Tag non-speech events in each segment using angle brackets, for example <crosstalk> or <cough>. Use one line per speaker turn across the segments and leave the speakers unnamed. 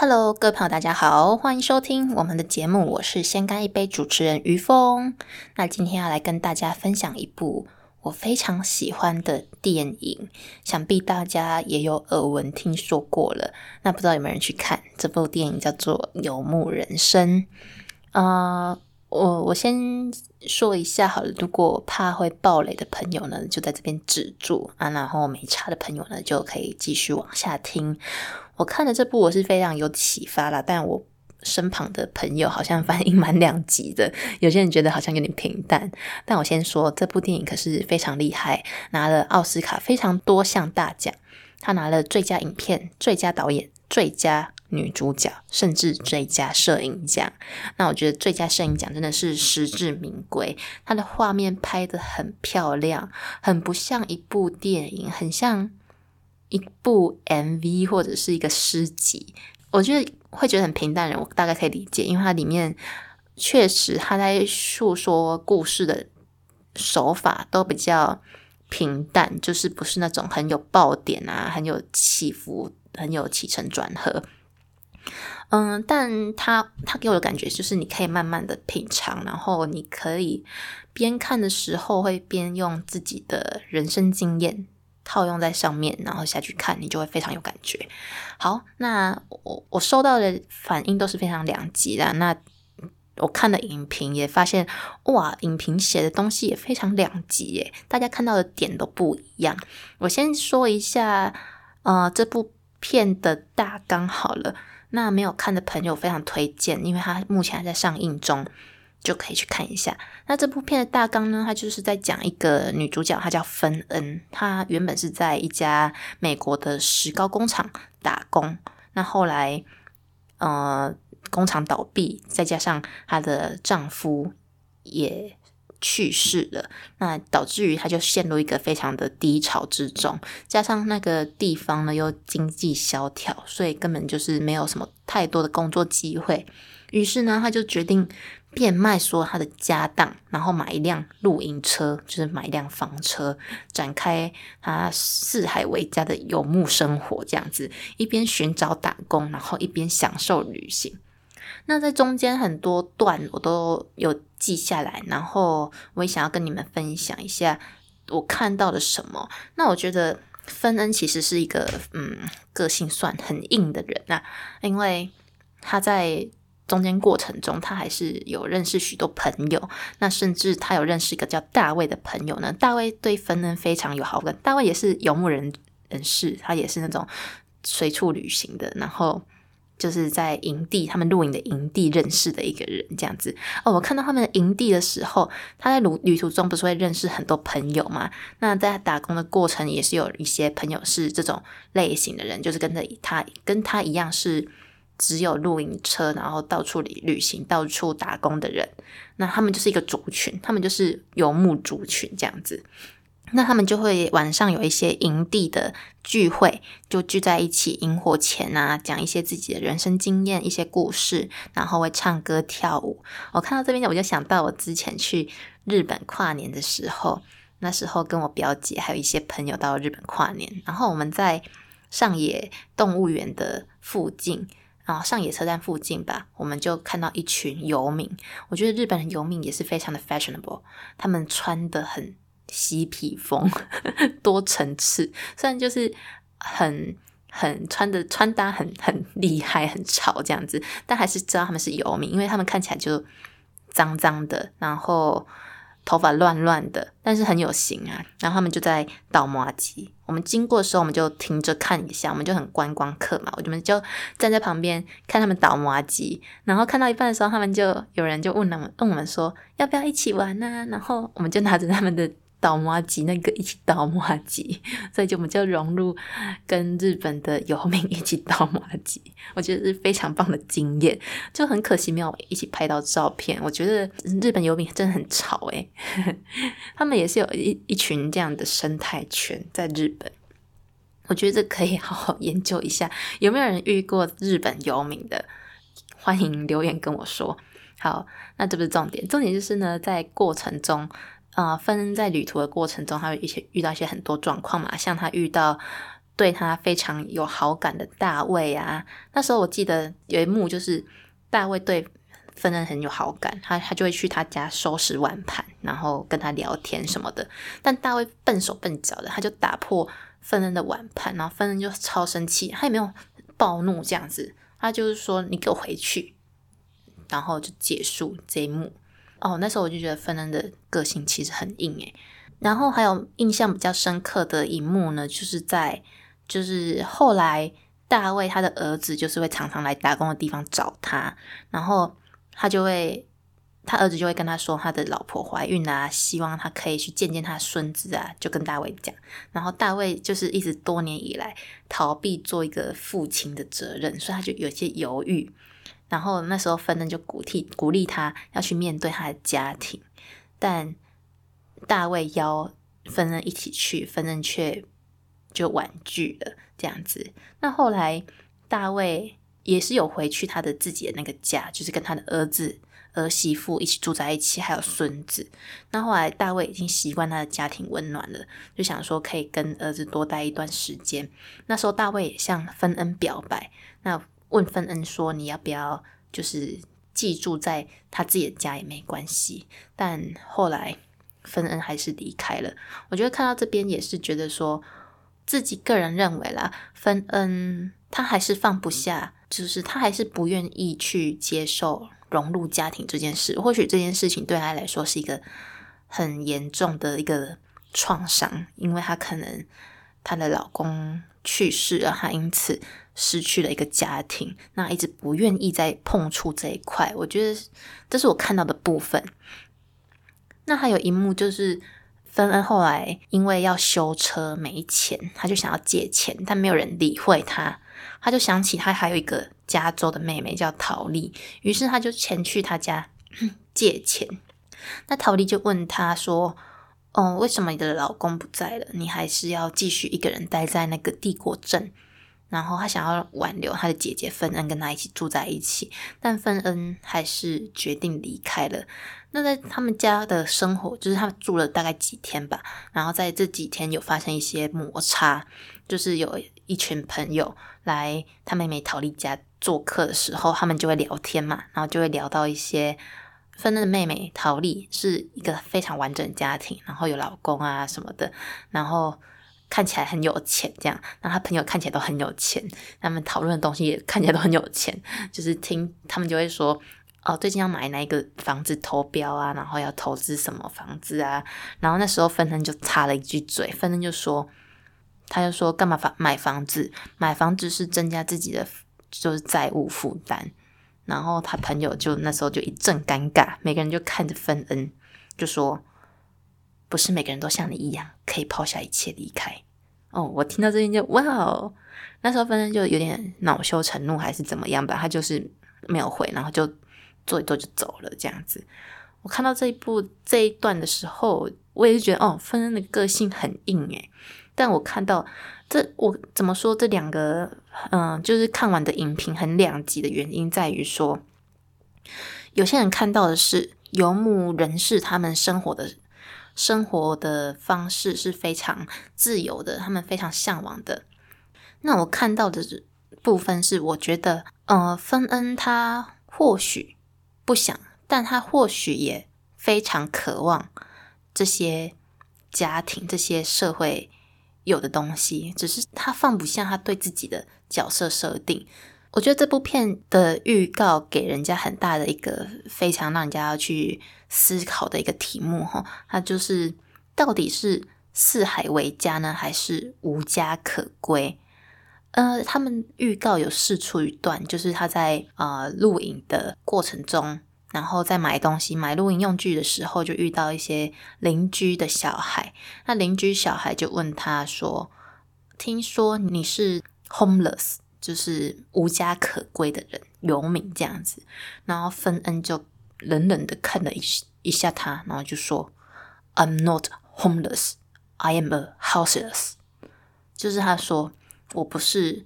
Hello，各位朋友，大家好，欢迎收听我们的节目，我是先干一杯主持人于峰。那今天要来跟大家分享一部我非常喜欢的电影，想必大家也有耳闻听说过了。那不知道有没有人去看这部电影，叫做《游牧人生》啊。我我先说一下好了，如果怕会爆雷的朋友呢，就在这边止住啊，然后没差的朋友呢，就可以继续往下听。我看的这部我是非常有启发啦，但我身旁的朋友好像 <laughs> 反应蛮两极的，有些人觉得好像有点平淡。但我先说，这部电影可是非常厉害，拿了奥斯卡非常多项大奖，他拿了最佳影片、最佳导演、最佳。女主角，甚至最佳摄影奖。那我觉得最佳摄影奖真的是实至名归。它的画面拍的很漂亮，很不像一部电影，很像一部 MV 或者是一个诗集。我觉得会觉得很平淡，人我大概可以理解，因为它里面确实他在诉说故事的手法都比较平淡，就是不是那种很有爆点啊，很有起伏，很有起承转合。嗯，但他他给我的感觉就是你可以慢慢的品尝，然后你可以边看的时候会边用自己的人生经验套用在上面，然后下去看，你就会非常有感觉。好，那我我收到的反应都是非常两极的。那我看的影评也发现，哇，影评写的东西也非常两极耶，大家看到的点都不一样。我先说一下，呃，这部片的大纲好了。那没有看的朋友非常推荐，因为它目前还在上映中，就可以去看一下。那这部片的大纲呢？它就是在讲一个女主角，她叫芬恩，她原本是在一家美国的石膏工厂打工，那后来呃工厂倒闭，再加上她的丈夫也。去世了，那导致于他就陷入一个非常的低潮之中，加上那个地方呢又经济萧条，所以根本就是没有什么太多的工作机会。于是呢，他就决定变卖所有他的家当，然后买一辆露营车，就是买一辆房车，展开他四海为家的游牧生活。这样子，一边寻找打工，然后一边享受旅行。那在中间很多段我都有记下来，然后我也想要跟你们分享一下我看到了什么。那我觉得芬恩其实是一个嗯个性算很硬的人啊，因为他在中间过程中他还是有认识许多朋友，那甚至他有认识一个叫大卫的朋友呢。大卫对芬恩非常有好感，大卫也是游牧人人士，他也是那种随处旅行的，然后。就是在营地，他们露营的营地认识的一个人，这样子哦。我看到他们营地的时候，他在旅旅途中不是会认识很多朋友嘛？那在打工的过程也是有一些朋友是这种类型的人，就是跟着他跟他一样是只有露营车，然后到处旅旅行、到处打工的人。那他们就是一个族群，他们就是游牧族群这样子。那他们就会晚上有一些营地的聚会，就聚在一起萤火前啊，讲一些自己的人生经验、一些故事，然后会唱歌跳舞。我看到这边我就想到我之前去日本跨年的时候，那时候跟我表姐还有一些朋友到日本跨年，然后我们在上野动物园的附近，然后上野车站附近吧，我们就看到一群游民。我觉得日本的游民也是非常的 fashionable，他们穿的很。嬉皮风，多层次，虽然就是很很穿的穿搭很很厉害，很潮这样子，但还是知道他们是游民，因为他们看起来就脏脏的，然后头发乱乱的，但是很有型啊。然后他们就在倒麻吉，我们经过的时候，我们就停着看一下，我们就很观光客嘛，我们就站在旁边看他们倒麻吉。然后看到一半的时候，他们就有人就问他们问我们说要不要一起玩呢？然后我们就拿着他们的。倒麻吉那个一起倒麻吉，<laughs> 所以就我们就融入跟日本的游民一起倒麻吉，<laughs> 我觉得是非常棒的经验。就很可惜没有一起拍到照片。我觉得日本游民真的很吵诶，<laughs> 他们也是有一一群这样的生态圈在日本。我觉得这可以好好研究一下，有没有人遇过日本游民的？欢迎留言跟我说。好，那这不是重点，重点就是呢，在过程中。啊，分在旅途的过程中，他会一些遇到一些很多状况嘛，像他遇到对他非常有好感的大卫啊。那时候我记得有一幕就是大卫对芬恩很有好感，他他就会去他家收拾碗盘，然后跟他聊天什么的。但大卫笨手笨脚的，他就打破芬恩的碗盘，然后芬恩就超生气，他也没有暴怒这样子，他就是说你给我回去，然后就结束这一幕。哦，那时候我就觉得芬恩的个性其实很硬诶。然后还有印象比较深刻的一幕呢，就是在就是后来大卫他的儿子就是会常常来打工的地方找他，然后他就会他儿子就会跟他说他的老婆怀孕啊，希望他可以去见见他孙子啊，就跟大卫讲。然后大卫就是一直多年以来逃避做一个父亲的责任，所以他就有些犹豫。然后那时候芬恩就鼓励鼓励他要去面对他的家庭，但大卫邀芬恩一起去，芬恩却就婉拒了这样子。那后来大卫也是有回去他的自己的那个家，就是跟他的儿子儿媳妇一起住在一起，还有孙子。那后来大卫已经习惯他的家庭温暖了，就想说可以跟儿子多待一段时间。那时候大卫也向芬恩表白，那。问芬恩说：“你要不要就是寄住在他自己的家也没关系。”但后来芬恩还是离开了。我觉得看到这边也是觉得说，自己个人认为啦，芬恩他还是放不下，就是他还是不愿意去接受融入家庭这件事。或许这件事情对他来说是一个很严重的一个创伤，因为他可能她的老公去世了，她因此。失去了一个家庭，那一直不愿意再碰触这一块。我觉得这是我看到的部分。那还有一幕就是芬恩后来因为要修车没钱，他就想要借钱，但没有人理会他。他就想起他还有一个加州的妹妹叫陶丽，于是他就前去他家 <clears throat> 借钱。那陶丽就问他说：“哦，为什么你的老公不在了？你还是要继续一个人待在那个帝国镇？”然后他想要挽留他的姐姐芬恩跟他一起住在一起，但芬恩还是决定离开了。那在他们家的生活，就是他们住了大概几天吧。然后在这几天有发生一些摩擦，就是有一群朋友来他妹妹陶丽家做客的时候，他们就会聊天嘛，然后就会聊到一些芬恩的妹妹陶丽是一个非常完整的家庭，然后有老公啊什么的，然后。看起来很有钱，这样，那他朋友看起来都很有钱，他们讨论的东西也看起来都很有钱，就是听他们就会说，哦，最近要买哪一个房子投标啊，然后要投资什么房子啊，然后那时候芬恩就插了一句嘴，芬恩就说，他就说干嘛房买房子，买房子是增加自己的就是债务负担，然后他朋友就那时候就一阵尴尬，每个人就看着芬恩就说。不是每个人都像你一样可以抛下一切离开哦。我听到这边就哇哦，那时候反正就有点恼羞成怒还是怎么样吧，他就是没有回，然后就坐一坐就走了这样子。我看到这一部这一段的时候，我也是觉得哦，芬恩的个性很硬诶。但我看到这，我怎么说这两个嗯，就是看完的影评很两极的原因在于说，有些人看到的是游牧人士他们生活的。生活的方式是非常自由的，他们非常向往的。那我看到的部分是，我觉得，呃，芬恩他或许不想，但他或许也非常渴望这些家庭、这些社会有的东西，只是他放不下他对自己的角色设定。我觉得这部片的预告给人家很大的一个非常让人家要去思考的一个题目哈，它就是到底是四海为家呢，还是无家可归？呃，他们预告有试出一段，就是他在呃录影的过程中，然后在买东西买录影用具的时候，就遇到一些邻居的小孩，那邻居小孩就问他说：“听说你是 homeless？” 就是无家可归的人，游民这样子。然后芬恩就冷冷的看了一一下他，然后就说：“I'm not homeless, I am a houseless。”就是他说我不是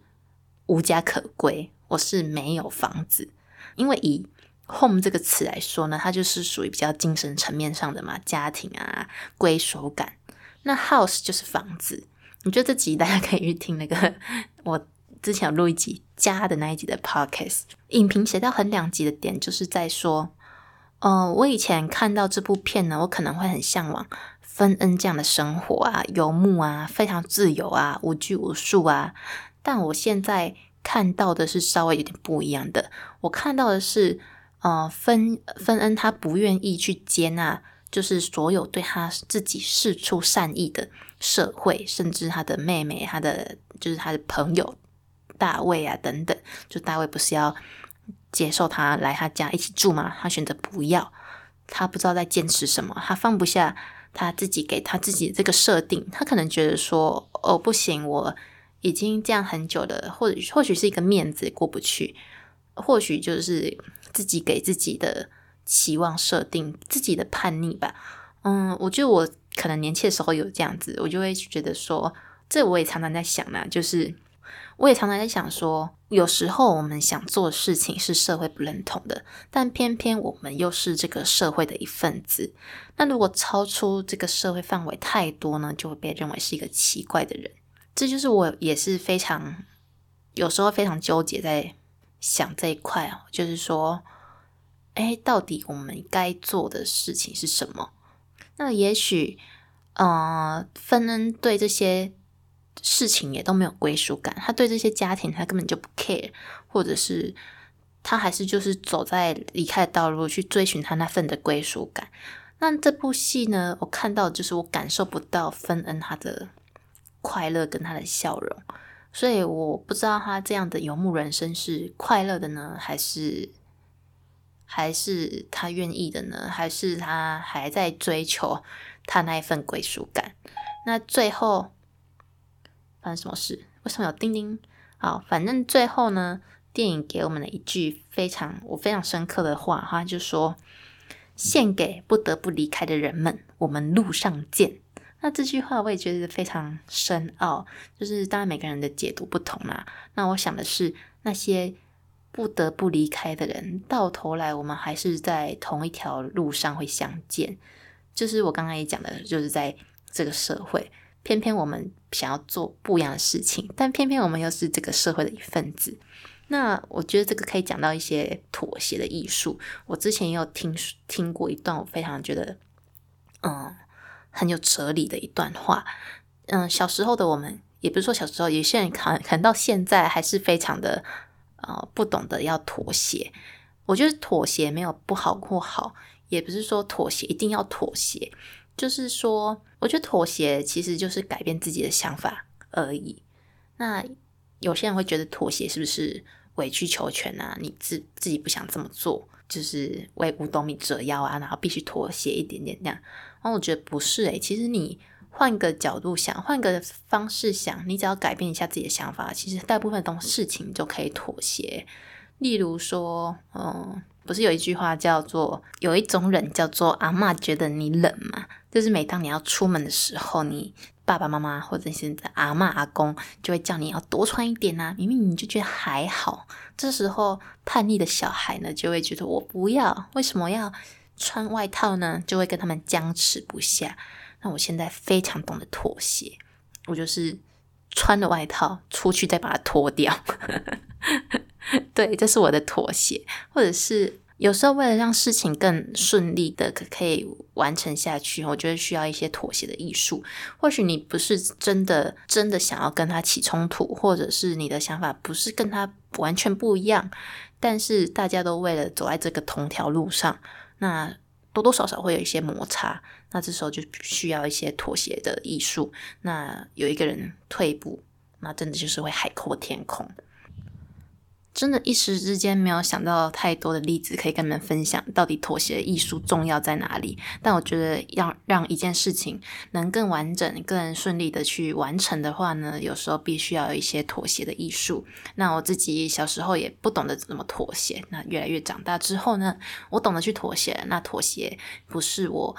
无家可归，我是没有房子。因为以 home 这个词来说呢，它就是属于比较精神层面上的嘛，家庭啊，归属感。那 house 就是房子。我觉得这集大家可以去听那个 <laughs> 我之前有录一集家的那一集的 podcast，影评写到很两极的点，就是在说，嗯，我以前看到这部片呢，我可能会很向往芬恩这样的生活啊，游牧啊，非常自由啊，无拘无束啊，但我现在看到的是稍微有点不一样的，我看到的是，呃，芬芬恩他不愿意去接纳。就是所有对他自己示出善意的社会，甚至他的妹妹、他的就是他的朋友大卫啊等等，就大卫不是要接受他来他家一起住吗？他选择不要，他不知道在坚持什么，他放不下他自己给他自己这个设定，他可能觉得说哦不行，我已经这样很久了，或者或许是一个面子过不去，或许就是自己给自己的。期望设定自己的叛逆吧，嗯，我觉得我可能年轻的时候有这样子，我就会觉得说，这我也常常在想呢，就是我也常常在想说，有时候我们想做的事情是社会不认同的，但偏偏我们又是这个社会的一份子，那如果超出这个社会范围太多呢，就会被认为是一个奇怪的人。这就是我也是非常有时候非常纠结在想这一块哦，就是说。哎，到底我们该做的事情是什么？那也许，呃，芬恩对这些事情也都没有归属感，他对这些家庭他根本就不 care，或者是他还是就是走在离开的道路去追寻他那份的归属感。那这部戏呢，我看到就是我感受不到芬恩他的快乐跟他的笑容，所以我不知道他这样的游牧人生是快乐的呢，还是？还是他愿意的呢？还是他还在追求他那一份归属感？那最后发生什么事？为什么有叮叮？好，反正最后呢，电影给我们了一句非常我非常深刻的话，哈，就说：“献给不得不离开的人们，我们路上见。”那这句话我也觉得非常深奥，就是当然每个人的解读不同啦。那我想的是那些。不得不离开的人，到头来我们还是在同一条路上会相见。就是我刚刚也讲的，就是在这个社会，偏偏我们想要做不一样的事情，但偏偏我们又是这个社会的一份子。那我觉得这个可以讲到一些妥协的艺术。我之前也有听听过一段，我非常觉得，嗯，很有哲理的一段话。嗯，小时候的我们，也不是说小时候，有些人可能可能到现在还是非常的。呃，不懂得要妥协，我觉得妥协没有不好或好，也不是说妥协一定要妥协，就是说，我觉得妥协其实就是改变自己的想法而已。那有些人会觉得妥协是不是委曲求全啊？你自自己不想这么做，就是为五斗米折腰啊，然后必须妥协一点点那样。然后我觉得不是诶，其实你。换个角度想，换个方式想，你只要改变一下自己的想法，其实大部分东事情就可以妥协。例如说，嗯，不是有一句话叫做“有一种冷叫做阿妈觉得你冷”嘛？就是每当你要出门的时候，你爸爸妈妈或者现在阿妈阿公就会叫你要多穿一点啊。明明你就觉得还好，这时候叛逆的小孩呢，就会觉得我不要，为什么要穿外套呢？就会跟他们僵持不下。那我现在非常懂得妥协，我就是穿了外套出去再把它脱掉。<laughs> <laughs> 对，这是我的妥协，或者是有时候为了让事情更顺利的可可以完成下去，我觉得需要一些妥协的艺术。或许你不是真的真的想要跟他起冲突，或者是你的想法不是跟他完全不一样，但是大家都为了走在这个同条路上，那。多多少少会有一些摩擦，那这时候就需要一些妥协的艺术。那有一个人退步，那真的就是会海阔天空。真的，一时之间没有想到太多的例子可以跟你们分享，到底妥协的艺术重要在哪里？但我觉得，要让一件事情能更完整、更顺利的去完成的话呢，有时候必须要有一些妥协的艺术。那我自己小时候也不懂得怎么妥协，那越来越长大之后呢，我懂得去妥协。那妥协不是我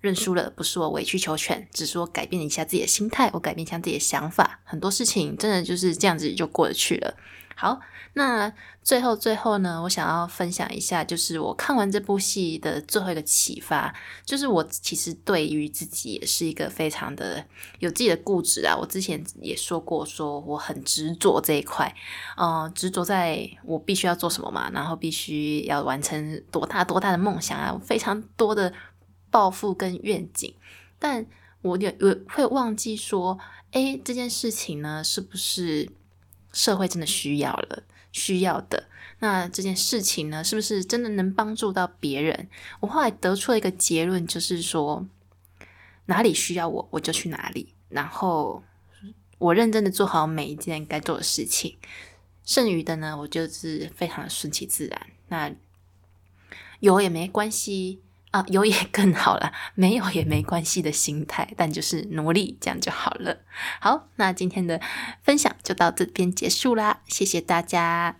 认输了，不是我委曲求全，只是我改变一下自己的心态，我改变一下自己的想法，很多事情真的就是这样子就过得去了。好，那最后最后呢，我想要分享一下，就是我看完这部戏的最后一个启发，就是我其实对于自己也是一个非常的有自己的固执啊。我之前也说过，说我很执着这一块，呃，执着在我必须要做什么嘛，然后必须要完成多大多大的梦想啊，非常多的抱负跟愿景，但我也有会忘记说，诶，这件事情呢，是不是？社会真的需要了，需要的那这件事情呢，是不是真的能帮助到别人？我后来得出了一个结论，就是说哪里需要我，我就去哪里，然后我认真的做好每一件该做的事情，剩余的呢，我就是非常的顺其自然。那有也没关系。啊，有也 <laughs> 更好了，没有也没关系的心态，但就是努力，这样就好了。好，那今天的分享就到这边结束啦，谢谢大家。